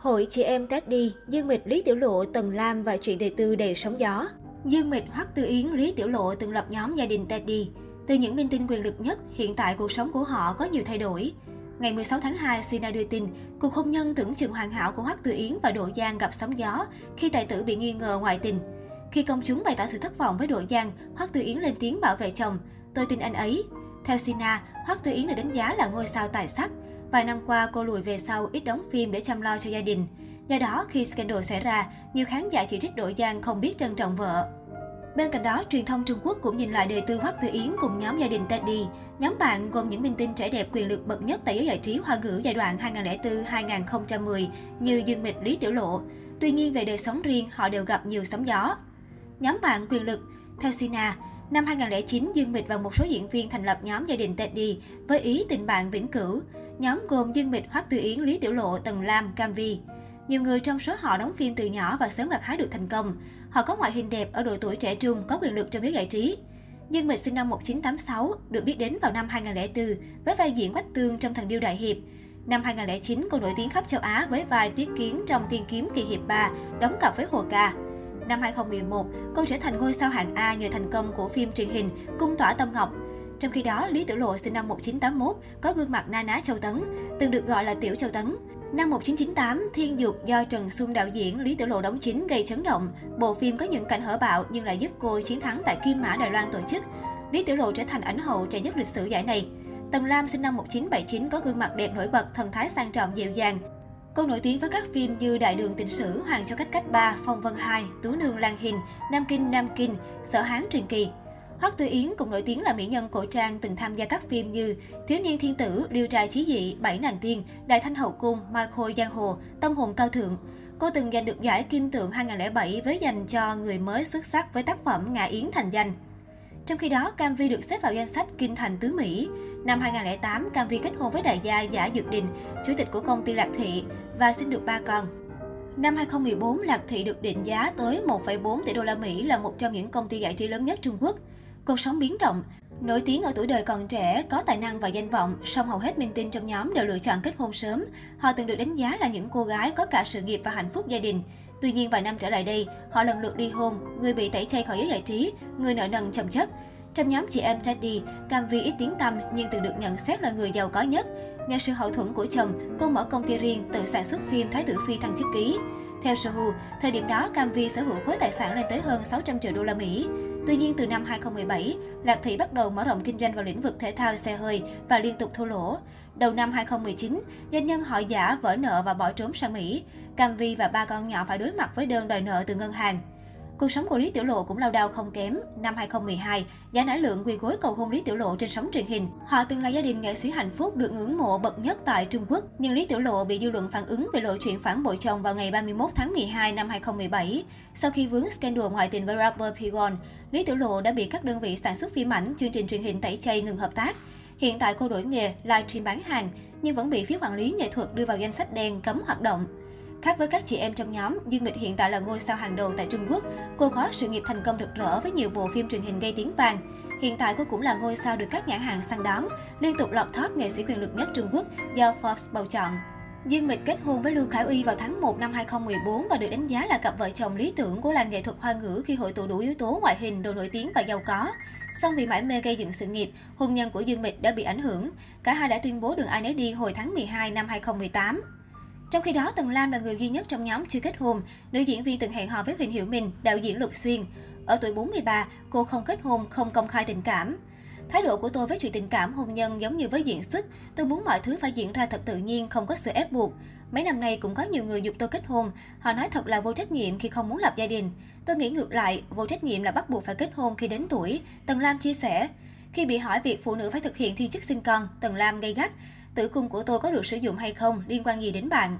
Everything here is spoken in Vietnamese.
Hội chị em Teddy, Dương Mịch, Lý Tiểu Lộ, Tần Lam và chuyện đề tư đầy sóng gió. Dương Mịch, Hoắc Tư Yến, Lý Tiểu Lộ từng lập nhóm gia đình Teddy. Từ những minh tinh quyền lực nhất, hiện tại cuộc sống của họ có nhiều thay đổi. Ngày 16 tháng 2, Sina đưa tin, cuộc hôn nhân tưởng chừng hoàn hảo của Hoắc Tư Yến và Đỗ Giang gặp sóng gió khi tài tử bị nghi ngờ ngoại tình. Khi công chúng bày tỏ sự thất vọng với Đỗ Giang, Hoắc Tư Yến lên tiếng bảo vệ chồng. Tôi tin anh ấy. Theo Sina, Hoắc Tư Yến được đánh giá là ngôi sao tài sắc. Vài năm qua, cô lùi về sau ít đóng phim để chăm lo cho gia đình. Do đó, khi scandal xảy ra, nhiều khán giả chỉ trích Đỗ Giang không biết trân trọng vợ. Bên cạnh đó, truyền thông Trung Quốc cũng nhìn lại đời tư Hoắc Tư Yến cùng nhóm gia đình Teddy. Nhóm bạn gồm những minh tinh trẻ đẹp quyền lực bậc nhất tại giới giải trí hoa ngữ giai đoạn 2004-2010 như Dương Mịch, Lý Tiểu Lộ. Tuy nhiên, về đời sống riêng, họ đều gặp nhiều sóng gió. Nhóm bạn quyền lực Theo Sina, năm 2009, Dương Mịch và một số diễn viên thành lập nhóm gia đình Teddy với ý tình bạn vĩnh cửu. Nhóm gồm Dương Mịch, Hoắc Tư Yến, Lý Tiểu Lộ, Tần Lam, Cam Vi. Nhiều người trong số họ đóng phim từ nhỏ và sớm gặt hái được thành công. Họ có ngoại hình đẹp ở độ tuổi trẻ trung, có quyền lực trong giới giải trí. Dương Mịch sinh năm 1986, được biết đến vào năm 2004 với vai diễn Quách Tương trong Thần Điêu Đại Hiệp. Năm 2009, cô nổi tiếng khắp châu Á với vai Tuyết Kiến trong Tiên Kiếm Kỳ Hiệp 3, đóng cặp với Hồ Ca. Năm 2011, cô trở thành ngôi sao hạng A nhờ thành công của phim truyền hình Cung tỏa Tâm Ngọc. Trong khi đó, Lý Tiểu Lộ sinh năm 1981, có gương mặt na ná Châu Tấn, từng được gọi là Tiểu Châu Tấn. Năm 1998, Thiên Dục do Trần Xuân đạo diễn, Lý Tiểu Lộ đóng chính gây chấn động. Bộ phim có những cảnh hở bạo nhưng lại giúp cô chiến thắng tại Kim Mã Đài Loan tổ chức. Lý Tiểu Lộ trở thành ảnh hậu trẻ nhất lịch sử giải này. Tần Lam sinh năm 1979 có gương mặt đẹp nổi bật, thần thái sang trọng dịu dàng. Cô nổi tiếng với các phim như Đại đường tình sử, Hoàng cho cách cách 3, Phong vân 2, Tú nương Lan Hình, Nam Kinh Nam Kinh, Sở Hán truyền kỳ. Hoắc Tư Yến cũng nổi tiếng là mỹ nhân cổ trang từng tham gia các phim như Thiếu niên thiên tử, Liêu trai chí dị, Bảy nàng tiên, Đại thanh hậu cung, Mai khôi giang hồ, Tâm hồn cao thượng. Cô từng giành được giải Kim tượng 2007 với dành cho người mới xuất sắc với tác phẩm Ngạ Yến thành danh. Trong khi đó, Cam Vi được xếp vào danh sách Kinh thành tứ Mỹ. Năm 2008, Cam Vi kết hôn với đại gia Giả Dược Đình, chủ tịch của công ty Lạc Thị và sinh được ba con. Năm 2014, Lạc Thị được định giá tới 1,4 tỷ đô la Mỹ là một trong những công ty giải trí lớn nhất Trung Quốc. Cuộc sống biến động, Nổi tiếng ở tuổi đời còn trẻ, có tài năng và danh vọng, song hầu hết minh tinh trong nhóm đều lựa chọn kết hôn sớm. Họ từng được đánh giá là những cô gái có cả sự nghiệp và hạnh phúc gia đình. Tuy nhiên vài năm trở lại đây, họ lần lượt ly hôn, người bị tẩy chay khỏi giới giải trí, người nợ nần chồng chất. Trong nhóm chị em Teddy, Cam Vi ít tiếng tăm nhưng từng được nhận xét là người giàu có nhất. Nhờ sự hậu thuẫn của chồng, cô mở công ty riêng tự sản xuất phim Thái tử Phi thăng chức ký. Theo Sohu, thời điểm đó Cam Vi sở hữu khối tài sản lên tới hơn 600 triệu đô la Mỹ. Tuy nhiên, từ năm 2017, Lạc Thị bắt đầu mở rộng kinh doanh vào lĩnh vực thể thao xe hơi và liên tục thua lỗ. Đầu năm 2019, doanh nhân họ giả vỡ nợ và bỏ trốn sang Mỹ. Cam Vi và ba con nhỏ phải đối mặt với đơn đòi nợ từ ngân hàng. Cuộc sống của Lý Tiểu Lộ cũng lao đao không kém. Năm 2012, Giả Nải Lượng quy gối cầu hôn Lý Tiểu Lộ trên sóng truyền hình. Họ từng là gia đình nghệ sĩ hạnh phúc được ngưỡng mộ bậc nhất tại Trung Quốc. Nhưng Lý Tiểu Lộ bị dư luận phản ứng về lộ chuyện phản bội chồng vào ngày 31 tháng 12 năm 2017. Sau khi vướng scandal ngoại tình với rapper Pigon, Lý Tiểu Lộ đã bị các đơn vị sản xuất phim ảnh, chương trình truyền hình tẩy chay ngừng hợp tác. Hiện tại cô đổi nghề, livestream bán hàng, nhưng vẫn bị phía quản lý nghệ thuật đưa vào danh sách đen cấm hoạt động. Khác với các chị em trong nhóm, Dương Mịch hiện tại là ngôi sao hàng đầu tại Trung Quốc. Cô có sự nghiệp thành công rực rỡ với nhiều bộ phim truyền hình gây tiếng vàng. Hiện tại cô cũng là ngôi sao được các nhãn hàng săn đón, liên tục lọt top nghệ sĩ quyền lực nhất Trung Quốc do Forbes bầu chọn. Dương Mịch kết hôn với Lưu Khải Uy vào tháng 1 năm 2014 và được đánh giá là cặp vợ chồng lý tưởng của làng nghệ thuật hoa ngữ khi hội tụ đủ yếu tố ngoại hình, đồ nổi tiếng và giàu có. Song vì mãi mê gây dựng sự nghiệp, hôn nhân của Dương Mịch đã bị ảnh hưởng. Cả hai đã tuyên bố đường ai nấy đi hồi tháng 12 năm 2018. Trong khi đó, Tần Lam là người duy nhất trong nhóm chưa kết hôn. Nữ diễn viên từng hẹn hò với Huỳnh Hiểu Minh, đạo diễn Lục Xuyên. Ở tuổi 43, cô không kết hôn, không công khai tình cảm. Thái độ của tôi với chuyện tình cảm hôn nhân giống như với diễn xuất, tôi muốn mọi thứ phải diễn ra thật tự nhiên, không có sự ép buộc. Mấy năm nay cũng có nhiều người dục tôi kết hôn, họ nói thật là vô trách nhiệm khi không muốn lập gia đình. Tôi nghĩ ngược lại, vô trách nhiệm là bắt buộc phải kết hôn khi đến tuổi, Tần Lam chia sẻ. Khi bị hỏi việc phụ nữ phải thực hiện thi chức sinh con, Tần Lam gây gắt, tử cung của tôi có được sử dụng hay không, liên quan gì đến bạn?